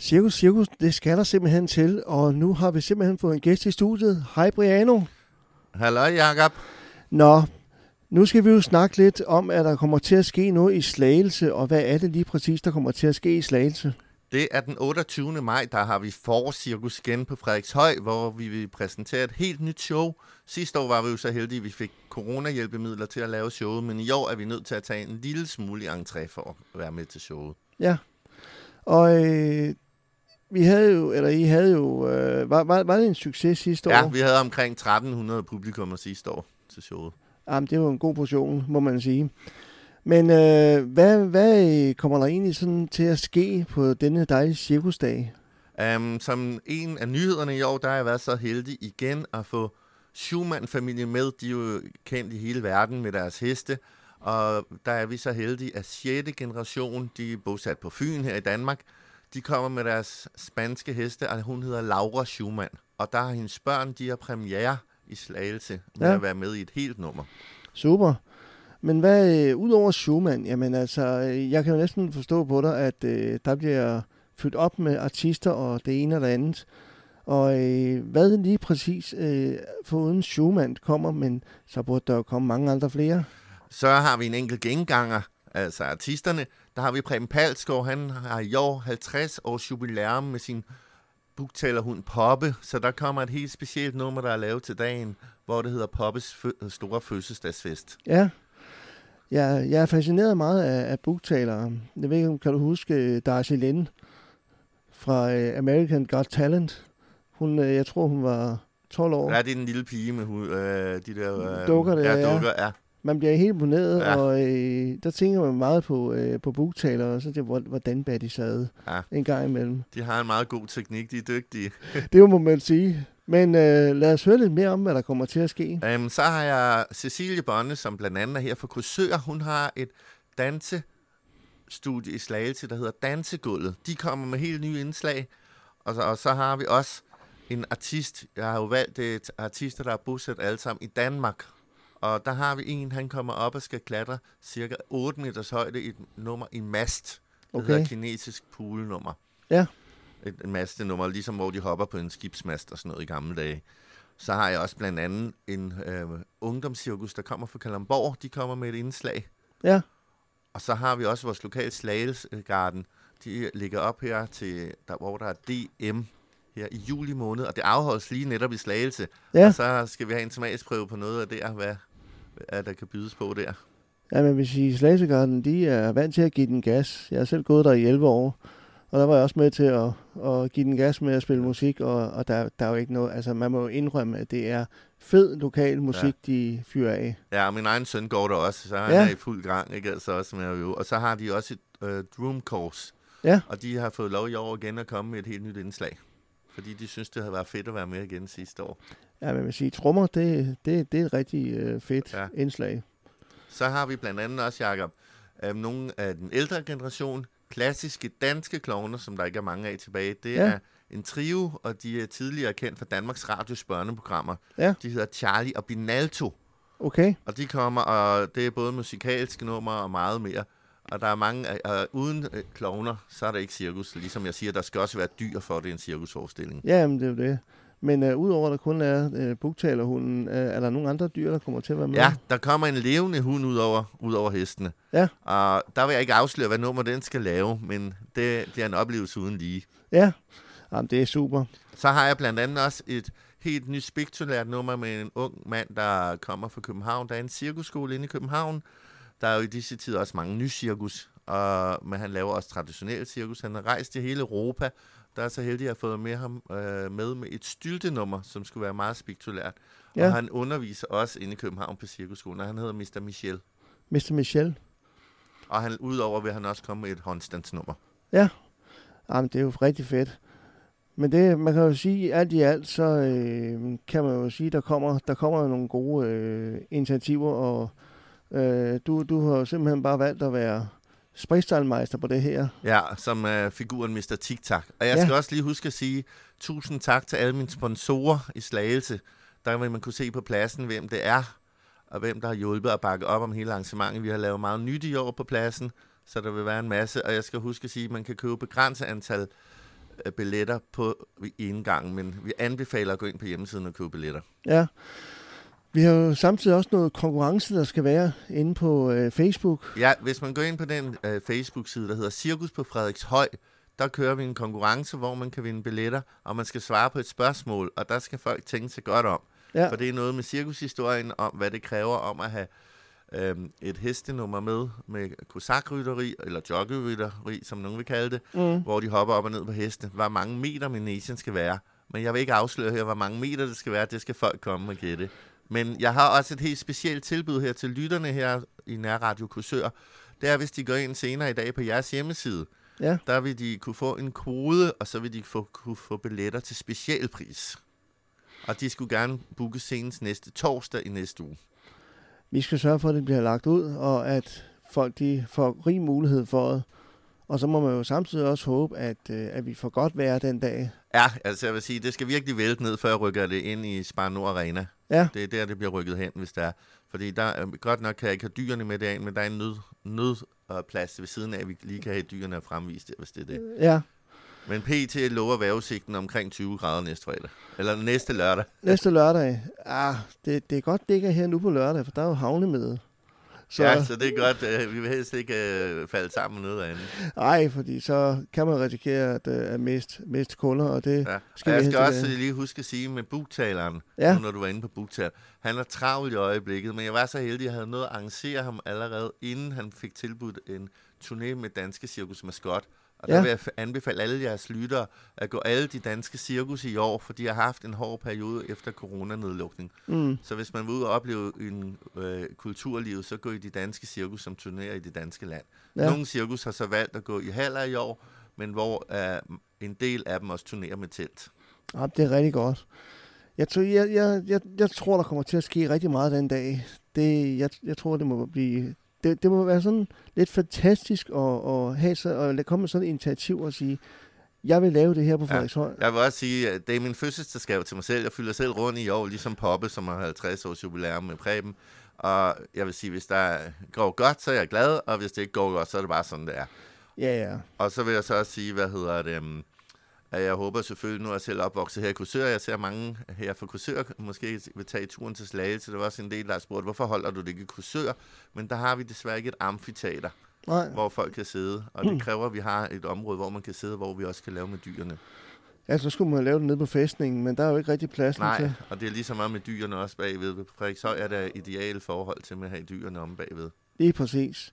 Cirkus, cirkus, det skal der simpelthen til, og nu har vi simpelthen fået en gæst i studiet. Hej Briano. Hallo Jakob. Nå, nu skal vi jo snakke lidt om, at der kommer til at ske noget i Slagelse, og hvad er det lige præcis, der kommer til at ske i Slagelse? Det er den 28. maj, der har vi Cirkus igen på Frederikshøj, hvor vi vil præsentere et helt nyt show. Sidste år var vi jo så heldige, at vi fik coronahjælpemidler til at lave showet, men i år er vi nødt til at tage en lille smule entré for at være med til showet. Ja, og øh, vi havde jo, eller I havde jo, øh, var, var, var det en succes sidste ja, år? vi havde omkring 1300 publikummer sidste år til showet. Jamen, det var en god portion, må man sige. Men øh, hvad, hvad kommer der egentlig sådan til at ske på denne dejlige cirkusdag? Um, som en af nyhederne i år, der har jeg været så heldig igen at få Schumann-familien med. De er jo kendt i hele verden med deres heste. Og der er vi så heldige, at 6. generation, de er bosat på Fyn her i Danmark, de kommer med deres spanske heste, og hun hedder Laura Schumann. Og der har hendes børn, de har premiere i Slagelse med ja. at være med i et helt nummer. Super. Men hvad, øh, udover Schumann, jamen altså, øh, jeg kan jo næsten forstå på dig, at øh, der bliver fyldt op med artister og det ene og det andet. Og øh, hvad lige præcis øh, uden Schumann kommer, men så burde der jo komme mange andre flere. Så har vi en enkelt genganger, altså artisterne. Der har vi Preben Palsgaard, han har i år 50 års jubilæum med sin buktalerhund Poppe, så der kommer et helt specielt nummer, der er lavet til dagen, hvor det hedder Poppes fø- store fødselsdagsfest. Ja, Ja, jeg er fascineret meget af, af buktalere. Jeg ved ikke, kan du huske øh, Darcy Lynn fra uh, American Got Talent? Hun, uh, jeg tror, hun var 12 år. Ja, det er den lille pige med uh, de der... Uh, dukker det, ja. Dukker, ja. Man bliver helt imponeret, ja. og uh, der tænker man meget på, uh, på buktaler, og så det, hvordan bad de sad ja. en gang imellem. De har en meget god teknik, de er dygtige. det må man sige. Men øh, lad os høre lidt mere om, hvad der kommer til at ske. Um, så har jeg Cecilie Bonne, som blandt andet er her fra Kursør. Hun har et dansestudie i Slagelse, der hedder Dansegulvet. De kommer med helt nye indslag. Og så, og så har vi også en artist. Jeg har jo valgt et artister, der er bosat alle sammen i Danmark. Og der har vi en, han kommer op og skal klatre cirka 8 meters højde i et nummer i mast. Det okay. hedder kinesisk poolnummer. Ja et, et mastenummer, ligesom hvor de hopper på en skibsmast og sådan noget i gamle dage. Så har jeg også blandt andet en øh, ungdomscirkus, der kommer fra Kalamborg. De kommer med et indslag. Ja. Og så har vi også vores lokale Slagelsgarden. De ligger op her til, der, hvor der er DM her i juli måned, og det afholdes lige netop i Slagelse. Ja. Og så skal vi have en smagsprøve på noget af det, hvad, hvad der kan bydes på der. Ja, men hvis I Slagelsegarden, de er vant til at give den gas. Jeg har selv gået der i 11 år. Og der var jeg også med til at, at give den gas med at spille musik, og, og der, der er jo ikke noget, altså man må jo indrømme, at det er fed lokal musik, ja. de fyrer af. Ja, min egen søn går der også, så han ja. er i fuld gang, ikke? Altså også med at øve. Og så har de også et uh, drum course, ja. og de har fået lov i år igen at komme med et helt nyt indslag. Fordi de synes, det havde været fedt at være med igen sidste år. Ja, men jeg vil sige, trommer, det, det, det er et rigtig øh, fedt ja. indslag. Så har vi blandt andet også, Jacob, øh, nogle af den ældre generation, klassiske danske klovner, som der ikke er mange af tilbage. Det ja. er en trio, og de er tidligere kendt for Danmarks Radios børneprogrammer. Ja. De hedder Charlie og Binalto. Okay. Og de kommer, og det er både musikalske numre og meget mere. Og der er mange, uh, uden klovner, så er der ikke cirkus. Ligesom jeg siger, der skal også være dyr for, det er en cirkusforestilling. Ja, men det er det. Men uh, udover at der kun er uh, buktalerhunden, uh, er der nogle andre dyr, der kommer til at være med? Ja, der kommer en levende hund ud over, ud over hestene. Ja. Og der vil jeg ikke afsløre, hvad nummer den skal lave, men det, det er en oplevelse uden lige. Ja, Jamen, det er super. Så har jeg blandt andet også et helt nyt spektakulært nummer med en ung mand, der kommer fra København. Der er en cirkusskole inde i København. Der er jo i disse tider også mange nye cirkus, og, men han laver også traditionel cirkus. Han har rejst i hele Europa, der er så heldig, at jeg har fået med ham øh, med med et styltenummer, som skulle være meget spektakulært. Ja. Og han underviser også inde i København på Cirkusskolen, og han hedder Mr. Michel. Mr. Michel. Og han, udover vil han også komme med et håndstandsnummer. Ja, Jamen, det er jo rigtig fedt. Men det, man kan jo sige, alt i alt, så øh, kan man jo sige, der kommer, der kommer nogle gode øh, initiativer, og øh, du, du har jo simpelthen bare valgt at være freestyle på det her. Ja, som uh, figuren Mr. TikTok. Og jeg ja. skal også lige huske at sige tusind tak til alle mine sponsorer i Slagelse. Der vil man kunne se på pladsen, hvem det er, og hvem der har hjulpet at bakke op om hele arrangementet. Vi har lavet meget nyt i år på pladsen, så der vil være en masse. Og jeg skal huske at sige, at man kan købe begrænset antal øh, billetter på en gang, men vi anbefaler at gå ind på hjemmesiden og købe billetter. Ja. Vi har jo samtidig også noget konkurrence, der skal være inde på øh, Facebook. Ja, hvis man går ind på den øh, Facebook-side, der hedder Cirkus på Frederikshøj, der kører vi en konkurrence, hvor man kan vinde billetter, og man skal svare på et spørgsmål, og der skal folk tænke sig godt om. Ja. For det er noget med cirkushistorien om, hvad det kræver om at have øhm, et hestenummer med, med kosakrytteri, eller joggerytteri, som nogen vil kalde det, mm. hvor de hopper op og ned på heste. Hvor mange meter Minesian skal være. Men jeg vil ikke afsløre her, hvor mange meter det skal være. Det skal folk komme og gætte. Men jeg har også et helt specielt tilbud her til lytterne her i Nærradio Kursør. Det er, hvis de går ind senere i dag på jeres hjemmeside, ja. der vil de kunne få en kode, og så vil de få, kunne få billetter til specialpris. Og de skulle gerne booke senest næste torsdag i næste uge. Vi skal sørge for, at det bliver lagt ud, og at folk de får rig mulighed for det. Og så må man jo samtidig også håbe, at, øh, at vi får godt være den dag. Ja, altså jeg vil sige, det skal virkelig vælte ned, før jeg rykker det ind i Spar Nord Arena. Ja. Det er der, det bliver rykket hen, hvis der er. Fordi der, godt nok kan jeg ikke have dyrene med derind, men der er en nød, nødplads ved siden af, at vi lige kan have dyrene fremvist, hvis det er det. Ja. Men PT lover vejrudsigten omkring 20 grader næste fredag. Eller næste lørdag. Næste lørdag. Ah, det, det er godt, det ikke er her nu på lørdag, for der er jo havnemøde. Så... Ja, så det er godt. Uh, vi vil helst ikke uh, falde sammen noget andet. Nej, fordi så kan man risikere at, at miste, miste kunder, og det ja. skal og jeg skal også det. lige huske at sige med buktaleren, ja. nu, når du var inde på buktaler. Han er travlt i øjeblikket, men jeg var så heldig, at jeg havde noget at arrangere ham allerede, inden han fik tilbudt en turné med Danske Cirkus Maskot. Og der ja. vil jeg anbefale alle jeres lyttere at gå alle de danske cirkus i år, for de har haft en hård periode efter coronanedlukning. Mm. Så hvis man vil ud og opleve en øh, kulturliv, så gå i de danske cirkus, som turnerer i det danske land. Ja. Nogle cirkus har så valgt at gå i haller i år, men hvor øh, en del af dem også turnerer med telt. Ja, det er rigtig godt. Jeg tror, jeg, jeg, jeg, jeg tror, der kommer til at ske rigtig meget den dag. Det, jeg, jeg tror, det må blive det, det må være sådan lidt fantastisk at, at, have så, at komme med sådan et initiativ og sige, jeg vil lave det her på Frederikshøj. Ja, jeg vil også sige, at det er min fødselsdagsgave til mig selv. Jeg fylder selv rundt i år, ligesom Poppe, som har 50 års jubilæum med Preben. Og jeg vil sige, hvis der går godt, så er jeg glad, og hvis det ikke går godt, så er det bare sådan, det er. Ja, ja. Og så vil jeg så også sige, hvad hedder det, um, jeg håber selvfølgelig, nu er jeg selv opvokset her i Kursør, jeg ser mange her fra Kursør, måske vil tage turen til Slagelse. Der var også en del, der har spurgt, hvorfor holder du det ikke i Kursør? Men der har vi desværre ikke et amfiteater, Nej. hvor folk kan sidde. Og det kræver, at vi har et område, hvor man kan sidde, hvor vi også kan lave med dyrene. Ja, så skulle man lave det nede på fæstningen, men der er jo ikke rigtig plads Nej, til. og det er lige så meget med dyrene også bagved. På Frederikshøj er der ideale forhold til med at have dyrene om bagved. Lige præcis.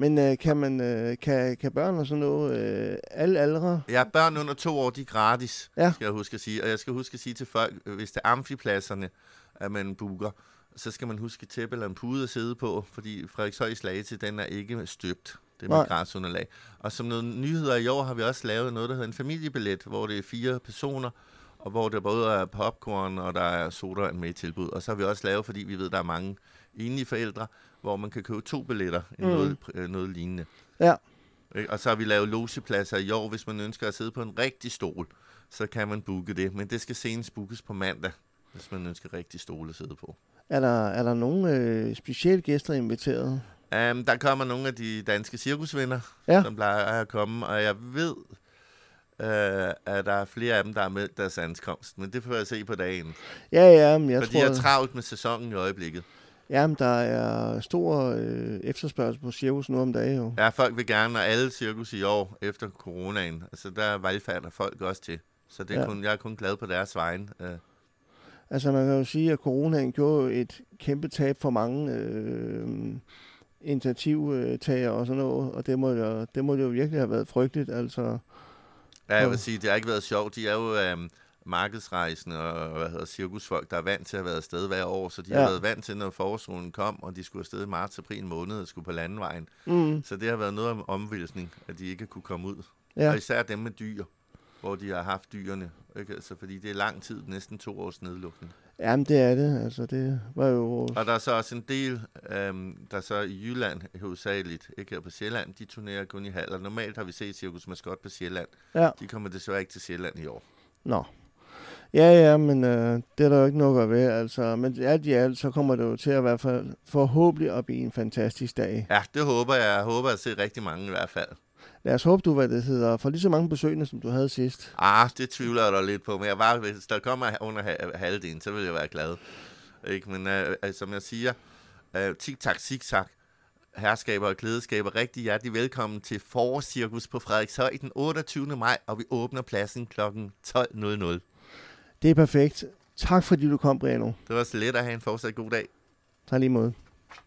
Men øh, kan man øh, kan, kan børn og sådan noget, øh, alle aldre? Ja, børn under to år, de er gratis, ja. skal jeg huske at sige. Og jeg skal huske at sige til folk, hvis det er amfipladserne, at man booker, så skal man huske tæppe eller en pude at sidde på, fordi Frederikshøj Slagelse, den er ikke støbt. Det er med græsunderlag. Og som noget nyheder i år har vi også lavet noget, der hedder en familiebillet, hvor det er fire personer, og hvor der både er popcorn og der er sodavand med i tilbud. Og så har vi også lavet, fordi vi ved, der er mange enlige forældre, hvor man kan købe to billetter i mm. noget, øh, noget lignende. Ja. Og så har vi lavet logepladser i år, hvis man ønsker at sidde på en rigtig stol, så kan man booke det. Men det skal senest bookes på mandag, hvis man ønsker rigtig stol at sidde på. Er der, er der nogle øh, specielle gæster inviteret? Um, der kommer nogle af de danske cirkusvenner, ja. som plejer at komme, og jeg ved, uh, at der er flere af dem, der har meldt deres ankomst, men det får jeg se på dagen. Ja, ja, men jeg For tror... de er travlt med sæsonen i øjeblikket. Jamen, der er stor øh, efterspørgsel på cirkus nu om dagen jo. Ja, folk vil gerne, og alle cirkus i år efter coronaen, altså der valgfærder folk også til. Så det er ja. kun, jeg er kun glad på deres vejen. Uh. Altså man kan jo sige, at coronaen gjorde et kæmpe tab for mange øh, initiativtager og sådan noget, og det må, jo, det må jo virkelig have været frygteligt. Altså, ja, jeg vil sige, det har ikke været sjovt. De er jo... Øh, markedsrejsende og hvad hedder, cirkusfolk, der er vant til at være afsted hver år, så de ja. har været vant til, når forårssolen kom, og de skulle afsted i marts, april måned og skulle på landvejen. Mm. Så det har været noget om omvælsning, at de ikke kunne komme ud. Ja. Og især dem med dyr, hvor de har haft dyrene. Ikke? Altså, fordi det er lang tid, næsten to års nedlukning. Jamen, det er det. Altså, det var jo... Og der er så også en del, øhm, der så i Jylland hovedsageligt, ikke her på Sjælland, de turnerer kun i haller. Normalt har vi set Cirkus Maskot på Sjælland. Ja. De kommer desværre ikke til Sjælland i år. Nå. Ja, ja, men øh, det er der jo ikke noget at være. Altså, men alt i alt, så kommer det jo til at fald forhåbentlig at blive en fantastisk dag. Ja, det håber jeg. Jeg håber at se rigtig mange i hvert fald. lad os håbe, du hvad det hedder, får lige så mange besøgende, som du havde sidst. Ah, det tvivler jeg da lidt på, men jeg var, hvis der kommer under ha- halvdelen, så vil jeg være glad. Ikke? Men øh, øh, som jeg siger, øh, tic-tac, zig-zag, herskaber og klædeskaber, rigtig hjertelig velkommen til Forårscirkus på Frederikshøj den 28. maj, og vi åbner pladsen kl. 12.00. Det er perfekt. Tak fordi du kom, Briano. Det var så let at have en fortsat god dag. Tak lige måde.